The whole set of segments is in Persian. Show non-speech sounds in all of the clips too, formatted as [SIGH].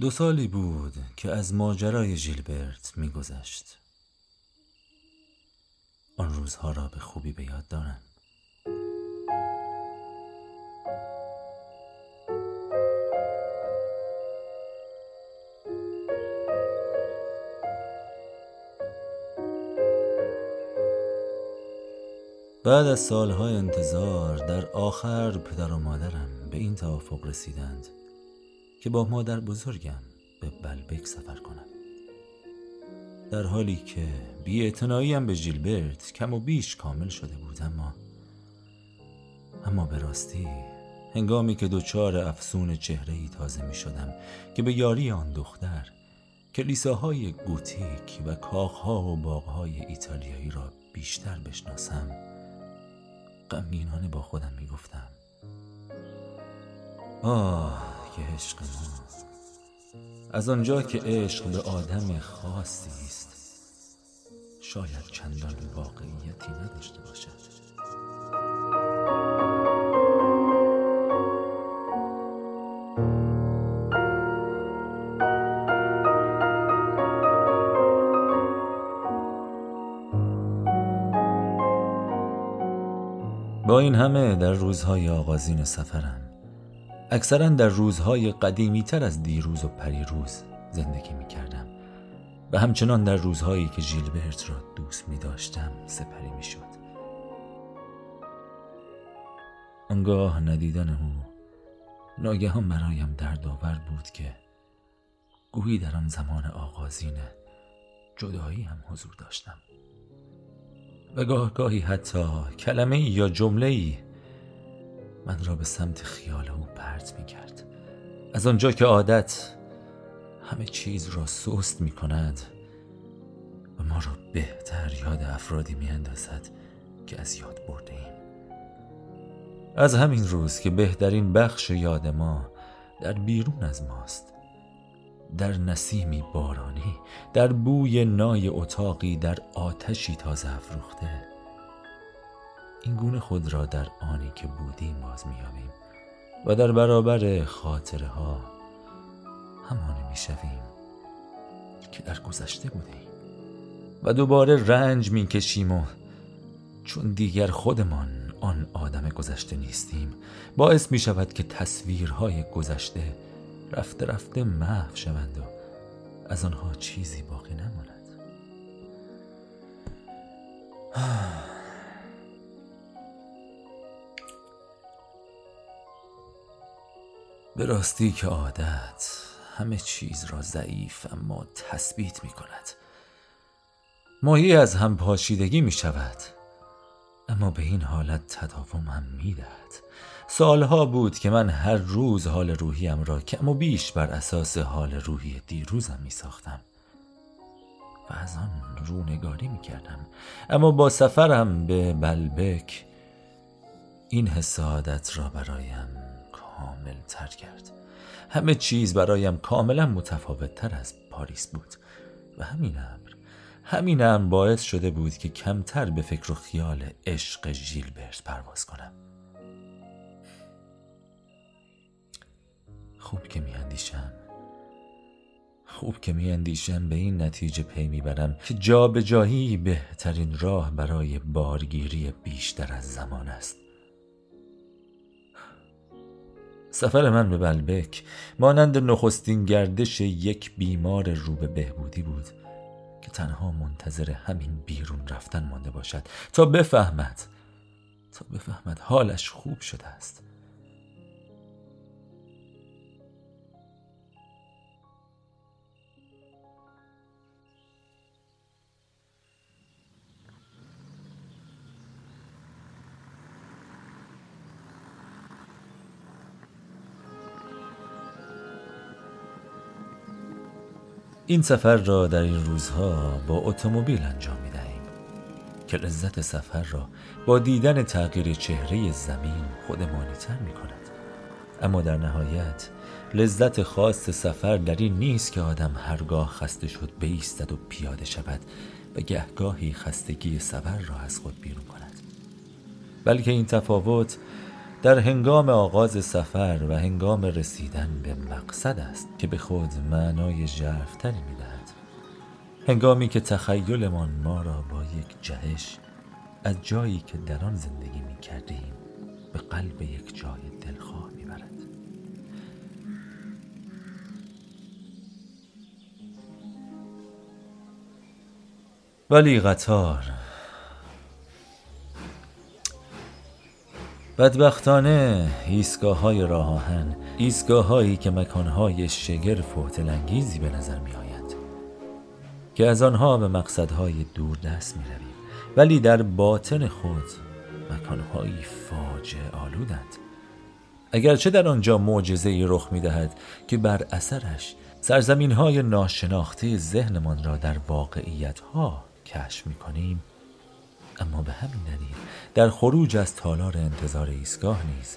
دو سالی بود که از ماجرای ژیلبرت میگذشت. آن روزها را به خوبی به یاد دارم. بعد از سالهای انتظار در آخر پدر و مادرم به این توافق رسیدند. که با مادر بزرگم به بلبک سفر کنم. در حالی که بی به ژیلبرت کم و بیش کامل شده بود اما اما به راستی هنگامی که دوچار افسون چهره ای تازه می شدم که به یاری آن دختر کلیساهای گوتیک و کاخها و باغهای ایتالیایی را بیشتر بشناسم غمگینانه با خودم می گفتم آه عشق ما از آنجا که عشق به آدم خاصی است شاید چندان واقعیتی نداشته باشد. با این همه در روزهای آغازین سفرم. اکثرا در روزهای قدیمی تر از دیروز و پریروز زندگی می کردم و همچنان در روزهایی که ژیلبرت را دوست می داشتم سپری می شد آنگاه ندیدن او ناگهان برایم دردآور بود که گویی در آن زمان آغازین جدایی هم حضور داشتم. و گاه گاهی حتی کلمه یا جمله ای من را به سمت خیال او پرت می کرد. از آنجا که عادت همه چیز را سست می کند و ما را بهتر یاد افرادی می اندازد که از یاد برده ایم. از همین روز که بهترین بخش یاد ما در بیرون از ماست در نسیمی بارانی در بوی نای اتاقی در آتشی تازه افروخته این گونه خود را در آنی که بودیم باز میابیم و در برابر خاطره ها همانی می‌شویم که در گذشته بودیم و دوباره رنج می‌کشیم و چون دیگر خودمان آن آدم گذشته نیستیم باعث می شود که تصویرهای گذشته رفته رفته محو شوند و از آنها چیزی باقی نماند. [SIGHS] به راستی که عادت همه چیز را ضعیف اما تثبیت می کند. ماهی از هم پاشیدگی می شود اما به این حالت تداوم هم می دهد. سالها بود که من هر روز حال روحیم را کم و بیش بر اساس حال روحی دیروزم می ساختم. و از آن رونگاری می کردم. اما با سفرم به بلبک این حسادت را برایم کامل تر کرد. همه چیز برایم کاملا متفاوت تر از پاریس بود و همین امر همین امر باعث شده بود که کمتر به فکر و خیال عشق ژیلبرت پرواز کنم. خوب که میاندیشم. خوب که میاندیشم به این نتیجه پی می‌برم که جا به جایی بهترین راه برای بارگیری بیشتر از زمان است. سفر من به بلبک مانند نخستین گردش یک بیمار رو به بهبودی بود که تنها منتظر همین بیرون رفتن مانده باشد تا بفهمد تا بفهمد حالش خوب شده است. این سفر را در این روزها با اتومبیل انجام می دهیم که لذت سفر را با دیدن تغییر چهره زمین خودمانی تر می کند اما در نهایت لذت خاص سفر در این نیست که آدم هرگاه خسته شد بیستد و پیاده شود و گهگاهی خستگی سفر را از خود بیرون کند. بلکه این تفاوت در هنگام آغاز سفر و هنگام رسیدن به مقصد است که به خود معنای ژرفتری می‌دهد هنگامی که تخیلمان ما را با یک جهش از جایی که در آن زندگی می کردیم به قلب یک جای دلخواه می برد. ولی قطار بدبختانه ایستگاه های راه آهن ایستگاه هایی که مکان های شگرف و به نظر می آید که از آنها به مقصدهای دور دست می رویم ولی در باطن خود مکانهایی فاجعه آلودند. اگرچه در آنجا معجزه ای رخ می دهد که بر اثرش سرزمین های ناشناخته ذهنمان را در واقعیت ها کشف می کنیم اما به همین دلیل در خروج از تالار انتظار ایستگاه نیز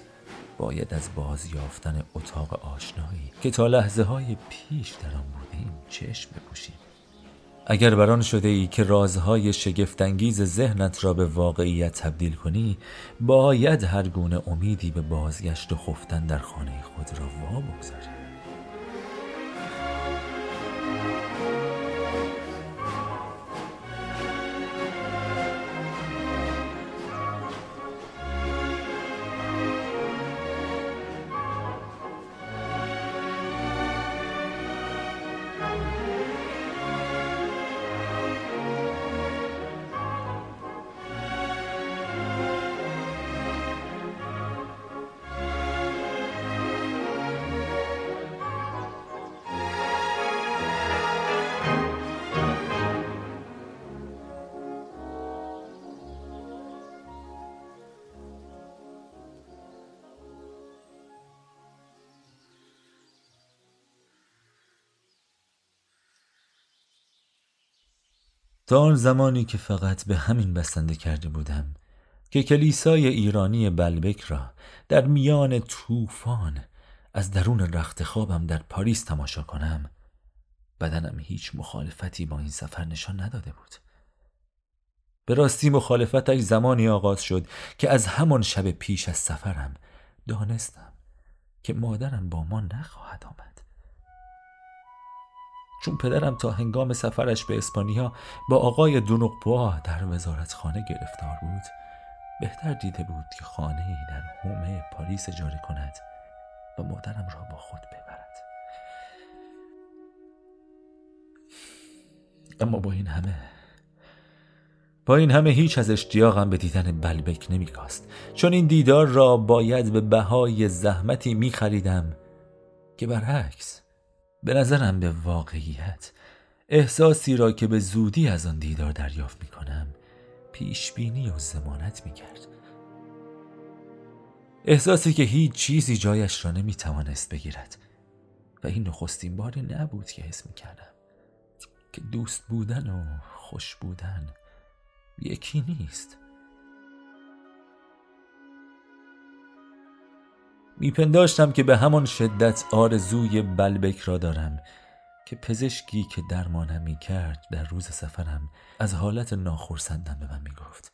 باید از بازیافتن اتاق آشنایی که تا لحظه های پیش در آن بودیم چشم بپوشیم. اگر بران شده ای که رازهای شگفتانگیز ذهنت را به واقعیت تبدیل کنی باید هر گونه امیدی به بازگشت و خفتن در خانه خود را وا بگذاری تا آن زمانی که فقط به همین بسنده کرده بودم که کلیسای ایرانی بلبک را در میان طوفان از درون رخت خوابم در پاریس تماشا کنم بدنم هیچ مخالفتی با این سفر نشان نداده بود. به راستی مخالفتش زمانی آغاز شد که از همان شب پیش از سفرم دانستم که مادرم با ما نخواهد آمد. چون پدرم تا هنگام سفرش به اسپانیا با آقای دونقبوا در وزارتخانه گرفتار بود بهتر دیده بود که خانه ای در حومه پاریس اجاره کند و مادرم را با خود ببرد. اما با این همه با این همه هیچ از اشتیاقم به دیدن بلبک نمیکاست چون این دیدار را باید به بهای زحمتی می خریدم که برعکس به نظرم به واقعیت. احساسی را که به زودی از آن دیدار دریافت می کنم پیش بینی و زمانت می کرد. احساسی که هیچ چیزی جایش را نمی توانست بگیرد. و این نخستین باری نبود که حس می کردم که دوست بودن و خوش بودن یکی نیست. میپنداشتم که به همان شدت آرزوی بلبک را دارم که پزشکی که درمانم می کرد در روز سفرم از حالت ناخرسندم به من می گفت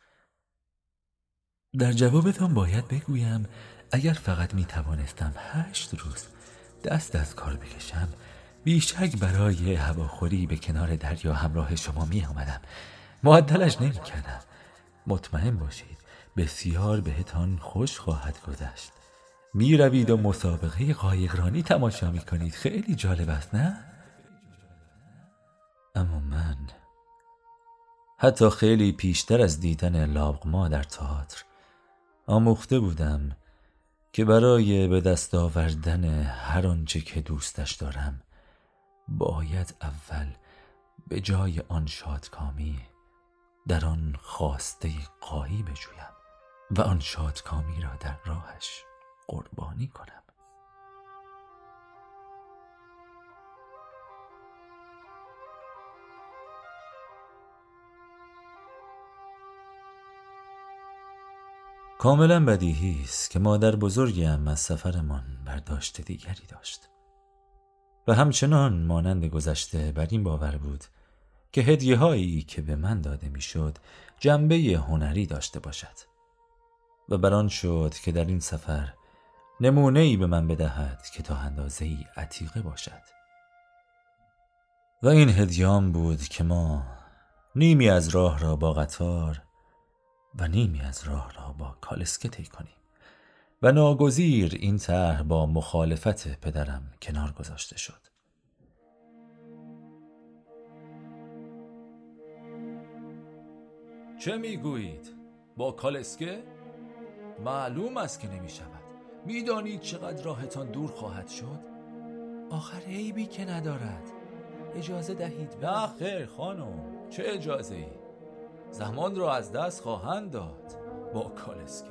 در جوابتان باید بگویم اگر فقط می توانستم هشت روز دست از کار بکشم بیشک برای هواخوری به کنار دریا همراه شما می آمدم معدلش نمی کردم مطمئن باشید بسیار بهتان خوش خواهد گذشت. می روید و مسابقه قایقرانی تماشا می کنید خیلی جالب است نه؟ اما من حتی خیلی پیشتر از دیدن لاغما در تئاتر آموخته بودم که برای به دست آوردن هر آنچه که دوستش دارم باید اول به جای آن شادکامی در آن خواسته قایی بجویم و آن شادکامی را در راهش قربانی کنم. کاملا بدیهی است که مادر بزرگیم از سفرمان برداشت دیگری داشت. و همچنان مانند گذشته بر این باور بود که هدیه هایی که به من داده می‌شد جنبه هنری داشته باشد. و بران شد که در این سفر نمونه ای به من بدهد که تا اندازه ای عتیقه باشد و این هدیام بود که ما نیمی از راه را با قطار و نیمی از راه را با کالسکه طی کنیم و ناگزیر این طرح با مخالفت پدرم کنار گذاشته شد چه می‌گویید؟ با کالسکه؟ معلوم است که نمی شود می‌دانید چقدر راهتان دور خواهد شد؟ آخر عیبی که ندارد. اجازه دهید. نه خیر خانم. چه اجازه ای؟ زمان را از دست خواهند داد. با کالسکه.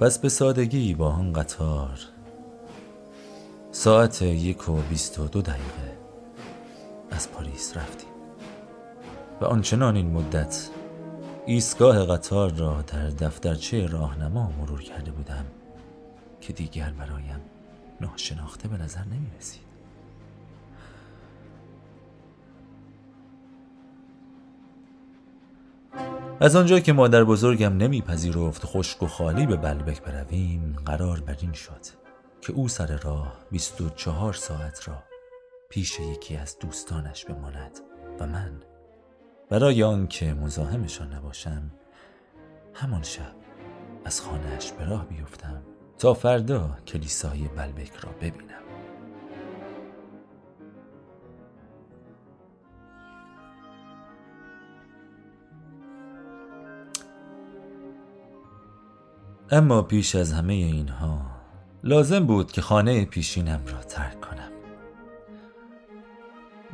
پس به سادگی با آن قطار. ساعت یک و بیست و دو دقیقه. از پاریس رفتیم. و آنچنان این مدت ایستگاه قطار را در دفترچه راهنما مرور کرده بودم که دیگر برایم ناشناخته به نظر نمی رسید از آنجا که مادر بزرگم نمیپذیرفت خشک و خالی به بلبک برویم قرار بر این شد که او سر راه بیست و چهار ساعت را پیش یکی از دوستانش بماند و من برای آنکه مزاحمشان نباشم همان شب از خانهاش به راه بیفتم تا فردا کلیسای بلبک را ببینم. اما پیش از همه اینها لازم بود که خانه پیشینم را ترک کنم.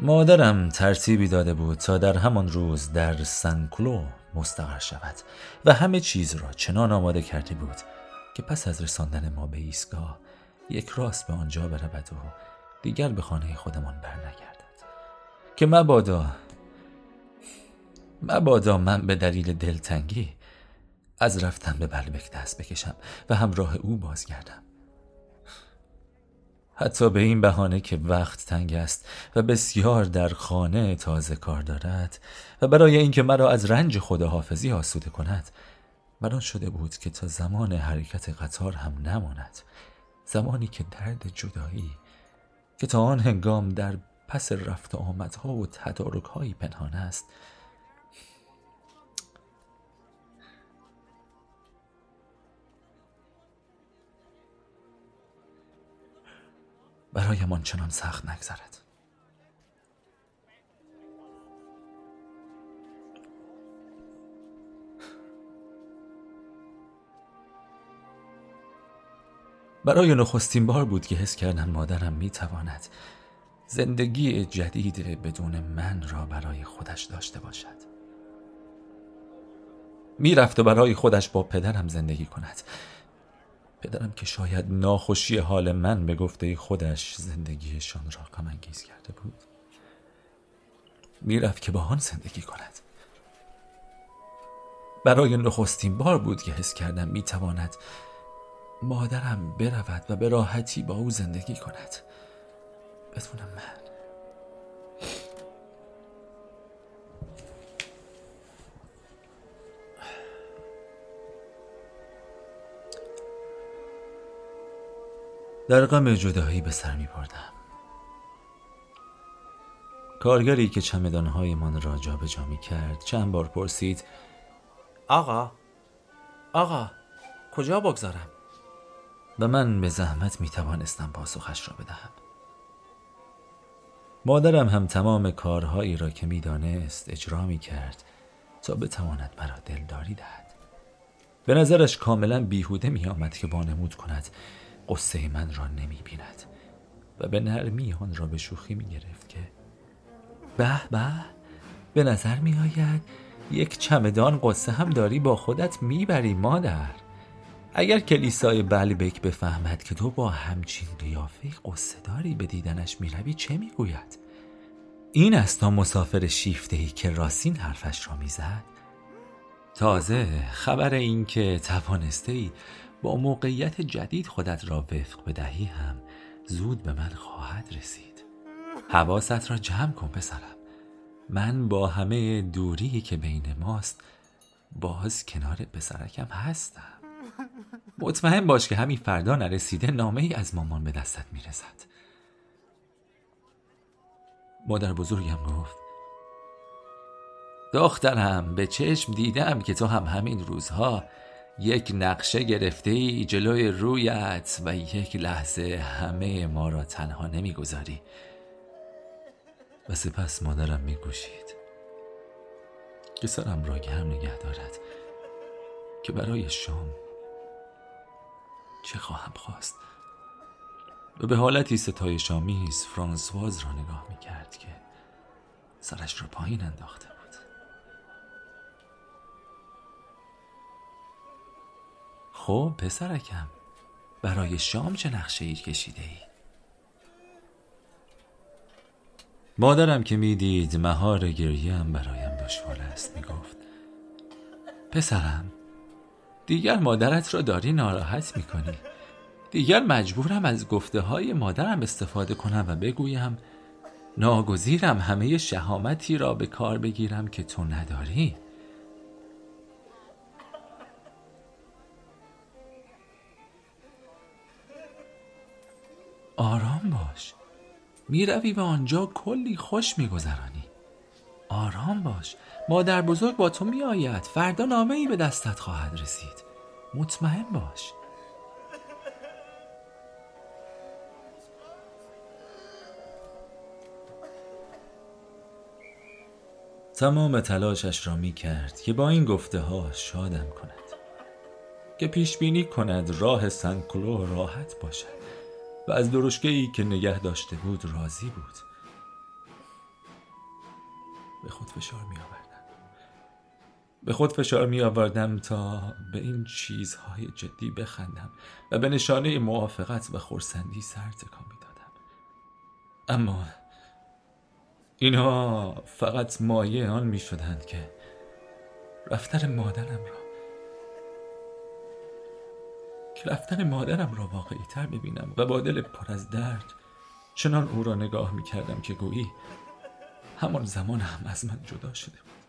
مادرم ترتیبی داده بود تا در همان روز در سنکلو مستقر شود و همه چیز را چنان آماده کرده بود که پس از رساندن ما به ایستگاه یک راست به آنجا برود و دیگر به خانه خودمان برنگردد. که مبادا مبادا من به دلیل دلتنگی از رفتن به بلبک دست بکشم و همراه او بازگردم. حتی به این بهانه که وقت تنگ است و بسیار در خانه تازه کار دارد و برای اینکه مرا از رنج خداحافظی آسوده کند بران شده بود که تا زمان حرکت قطار هم نماند. زمانی که درد جدایی که تا آن هنگام در پس رفت آمدها و تدارکهایی پنهان است برایم چنان سخت نگذرد. برای نخستین بار بود که حس کردم مادرم می‌تواند زندگی جدید بدون من را برای خودش داشته باشد. می‌رفت و برای خودش با پدرم زندگی کند. پدرم که شاید ناخوشی حال من به گفته خودش زندگیشان را غم کرده بود می‌رفت که با آن زندگی کند. برای نخستین بار بود که حس کردم می‌تواند مادرم برود و به راحتی با او زندگی کند. بدون من در غم جدایی به سر می بردم. کارگری که چمدانهایمان را جابجا می کرد چند بار پرسید آقا آقا کجا بگذارم؟ و من به زحمت می توانستم پاسخش را بدهم. مادرم هم تمام کارهایی را که می‌دانست اجرا می کرد تا بتواند مرا دلداری دهد. به نظرش کاملا بیهوده می آمد که بانمود کند. قصه من را نمی بیند و به نرمی آن را به شوخی می گرفت که به به به نظر می آید یک چمدان قصه هم داری با خودت می‌بری مادر. اگر کلیسای بلبک بفهمد که تو با همچین قیافه قصه داری به دیدنش می‌روی چه می‌گوید؟ این است تا مسافر شیفته ای که راسین حرفش را می‌زد. تازه خبر این که توانسته ای با موقعیت جدید خودت را وفق بدهی هم زود به من خواهد رسید. حواست را جمع کن پسرم. من با همه دوری که بین ماست باز کنار پسرکم هستم. مطمئن باش که همین فردا نرسیده نامه ای از مامان به دستت می‌رسد. مادر بزرگم گفت دخترم به چشم دیدم که تو هم همین روزها یک نقشه گرفته ای جلوی رویت و یک لحظه همه ما را تنها نمی‌گذاری. و سپس مادرم میگوشید که سرم را گرم نگه دارد که برای شام چه خواهم خواست. و به حالتی ستای شامیز فرانسواز را نگاه می کرد که سرش را پایین انداخته خب پسرکم برای شام چه نقشه ای کشیده ای؟ مادرم که می‌دید مهار گریم برایم دشوار است می‌گفت. پسرم دیگر مادرت را داری ناراحت می‌کنی. دیگر مجبورم از گفته های مادرم استفاده کنم و بگویم ناگزیرم همه شهامتی را به کار بگیرم که تو نداری. آرام باش. می‌روی و آنجا کلی خوش میگذرانی. آرام باش. مادر بزرگ با تو میآید. فردا نامه ای به دستت خواهد رسید. مطمئن باش. تمام تلاشش را می کرد که با این گفته ها شادم کند. که پیش بینی کند راه سنکلو راحت باشد. از درشکه ای که نگه داشته بود راضی بود. به خود فشار می آوردم به خود فشار می آوردم تا به این چیزهای جدی بخندم و به نشانه موافقت و خورسندی سر تکان می دادم اما اینها فقط مایه آن می شدند که رفتن مادرم را که رفتن مادرم را واقعی تر ببینم و با دل پر از درد. چنان او را نگاه می کردم که گویی همان زمان هم از من جدا شده بود.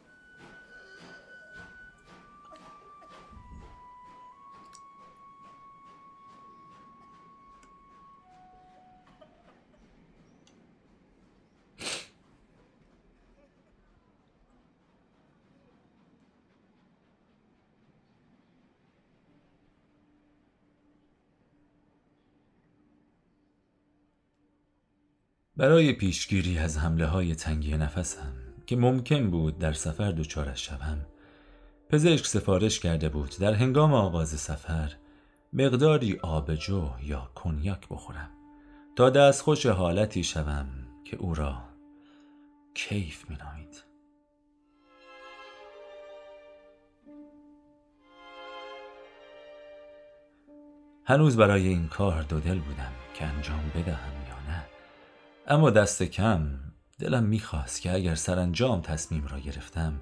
برای پیشگیری از حمله های تنگی نفسم که ممکن بود در سفر دچارش شوم پزشک سفارش کرده بود در هنگام آغاز سفر مقداری آبجو یا کنیاک بخورم. تا دستخوش حالتی شوم که او را کیف مینامید. هنوز برای این کار دو دل بودم که انجام بدهم اما دست کم دلم می‌خواست که اگر سرانجام تصمیم را گرفتم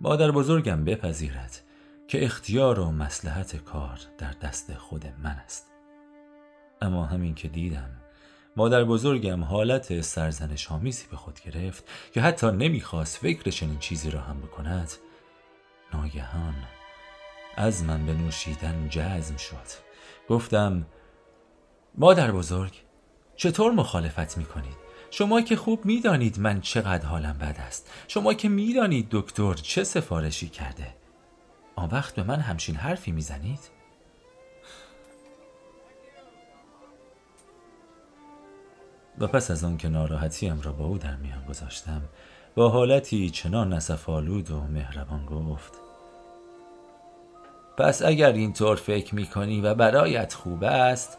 مادر بزرگم بپذیرد که اختیار و مسلحت کار در دست خود من است. اما همین که دیدم مادر بزرگم حالت سرزنش آمیزی به خود گرفت که حتی نمی‌خواست فکر چنین چیزی را هم بکند. ناگهان از من به نوشیدن جزم شد. گفتم مادر بزرگ چطور مخالفت می‌کنید؟ شما که خوب می‌دانید من چقدر حالم بد است شما که می‌دانید دکتر چه سفارشی کرده آن وقت به من همچین حرفی می‌زنید؟ و پس از آن که ناراحتیم را با او در میان گذاشتم با حالتی چنان نصفالود و مهربان گفت پس اگر اینطور فکر می‌کنی و برایت خوب است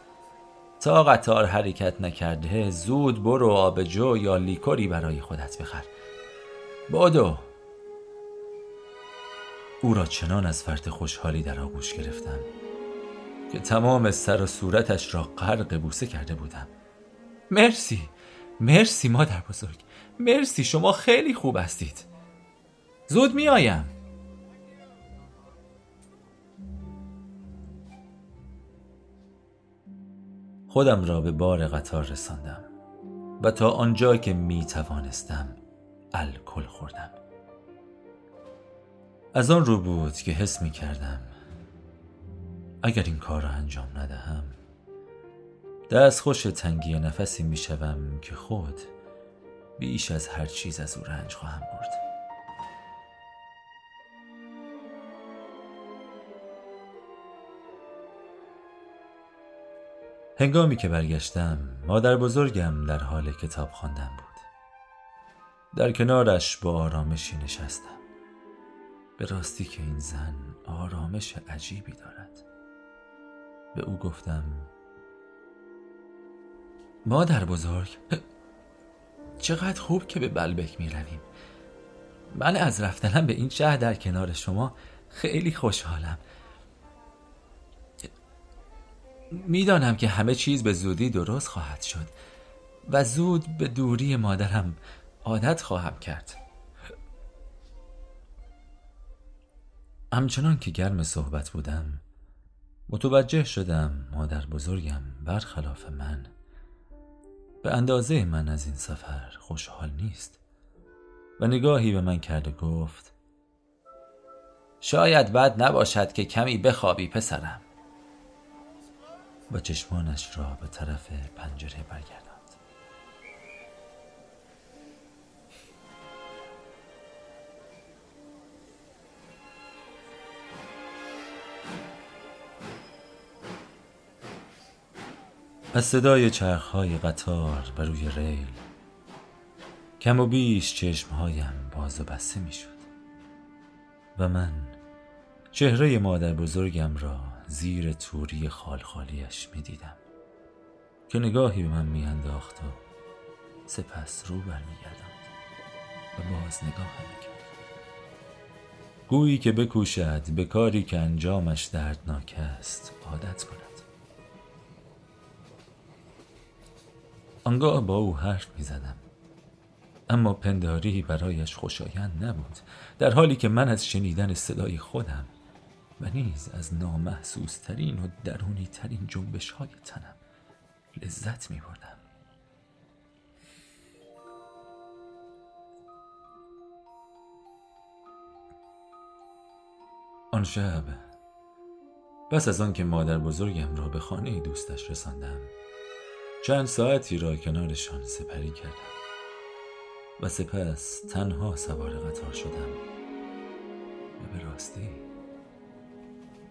تا قطار حرکت نکرده زود برو آبجو یا لیکوری برای خودت بخر. بادو. او را چنان از فرط خوشحالی در آغوش گرفتم که تمام سر و صورتش را غرق بوسه کرده بودم. مرسی. مرسی مادر بزرگ. مرسی. شما خیلی خوب هستید. زود می خودم را به بار قطار رساندم و تا آنجا که می توانستم الکل خوردم. از آن رو بود که حس می کردم اگر این کار را انجام ندهم دست خوش تنگی نفسی می شوم که خود بیش از هر چیز از او رنج خواهم برد. هنگامی که برگشتم مادر بزرگم در حال کتاب خواندن بود. در کنارش با آرامشی نشستم. به راستی که این زن آرامش عجیبی دارد. به او گفتم مادر بزرگ چقدر خوب که به بلبک می رویم. من از رفتنم به این شهر در کنار شما خیلی خوشحالم. می‌دانم که همه چیز به زودی درست خواهد شد و زود به دوری مادرم عادت خواهم کرد. همچنان که گرم صحبت بودم متوجه شدم مادر بزرگم برخلاف من به اندازه من از این سفر خوشحال نیست و نگاهی به من کرده گفت شاید بد نباشد که کمی بخوابی پسرم. و چشمانش را به طرف پنجره برگرداند. از صدای چرخهای قطار بر روی ریل کم و بیش چشمهایم باز و بسته می و من چهره مادر بزرگم را زیر توری خالخالیش می دیدم که نگاهی به من می انداخت و سپس رو بر می و باز نگاه می کرد گویی که بکوشد به کاری که انجامش دردناک است عادت کند آنگاه با او حرف می زدم. اما پنداری برایش خوشایند نبود در حالی که من از شنیدن صدای خودم و نیز از نامحسوس ترین و درونی ترین جنبش های تنم لذت می بردم آن شب پس از آن که مادر بزرگم را به خانه دوستش رساندم چند ساعتی را کنارشان سپری کردم و سپس تنها سوار قطار شدم و به راستی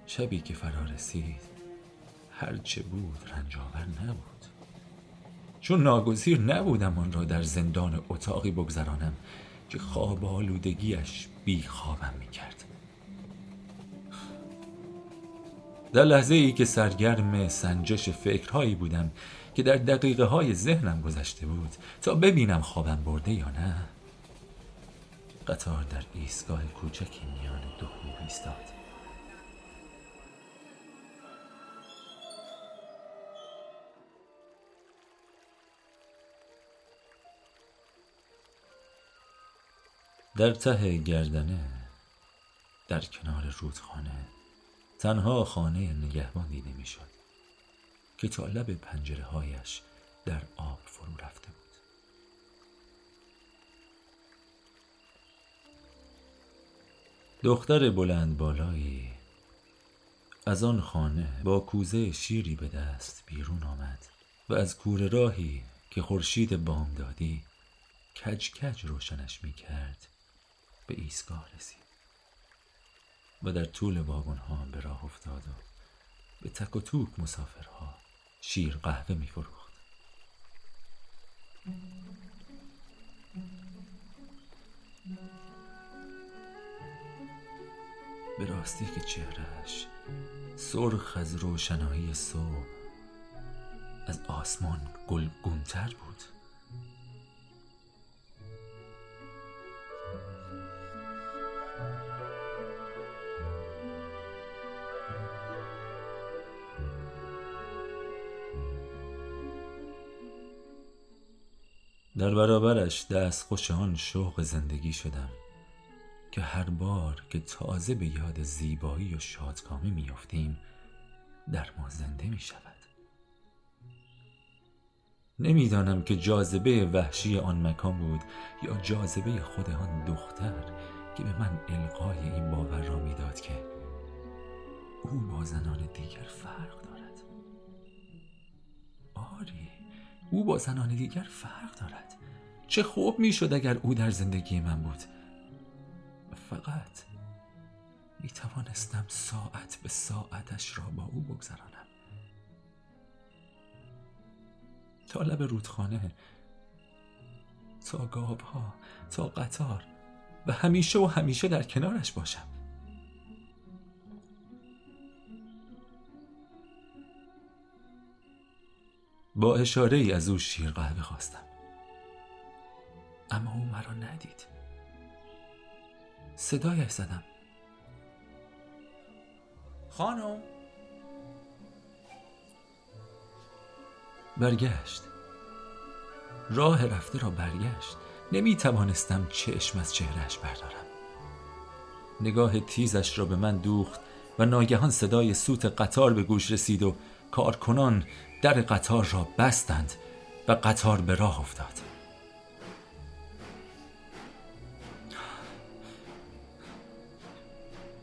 شبی که فرا رسید هرچه بود رنجاور نبود. چون ناگزیر نبودم آن را در زندان اتاقی بگذرانم که خواب آلودگیش بی خوابم می کرد در لحظه ای که سرگرم سنجش فکرهایی بودم که در دقیقه های ذهنم گذشته بود تا ببینم خوابم برده یا نه قطار در ایستگاه کوچکی میان دو ایستاد. در ته گردنه در کنار رودخانه. تنها خانه نگهبان دیده می‌شد که تا لب پنجره هایش در آب فرو رفته بود. دختر بلند بالایی از آن خانه با کوزه شیری به دست بیرون آمد و از کوره راهی که خورشید بامدادی کج کج روشنش می کرد به ایستگاه رسید و در طول واگن ها به راه افتاد و به تک و توک مسافرها شیر قهوه می فروخت به راستی که چهرهش سرخ از روشنایی صبح از آسمان گلگونتر بود در برابرش دست خوش آن شوق زندگی شدم که هر بار که تازه به یاد زیبایی و شادکامی میافتیم در ما زنده می شود نمی‌دانم که جاذبه وحشی آن مکان بود یا جاذبه خود آن دختر که به من القای این باور را می‌داد که او با زنان دیگر فرق دارد. آری او با زنان دیگر فرق دارد. چه خوب می‌شد اگر او در زندگی من بود. فقط می توانستم ساعت به ساعتش را با او بگذرانم. تا لب رودخانه تا گاب ها تا قطار و همیشه و همیشه در کنارش باشم. با اشاره ای از او شیر قهوه خواستم. اما او مرا ندید. صدایش زدم. خانم. برگشت. راه رفته را برگشت. نمی توانستم چشم از چهرهش بردارم. نگاه تیزش را به من دوخت و ناگهان صدای سوت قطار به گوش رسید و کارکنان در قطار را بستند و قطار به راه افتاد.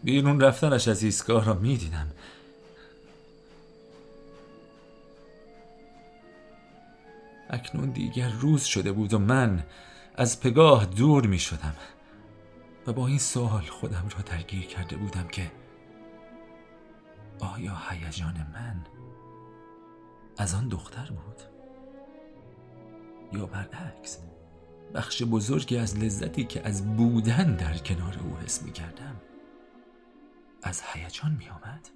بیرون رفتنش از ایستگاه را می‌دیدم. اکنون دیگر روز شده بود و من از پگاه دور می شدم و با این سوال خودم را درگیر کرده بودم که آیا هیجان من از آن دختر بود. یا برعکس بخش بزرگی از لذتی که از بودن در کنار او حس می کردم از هیجان می آمد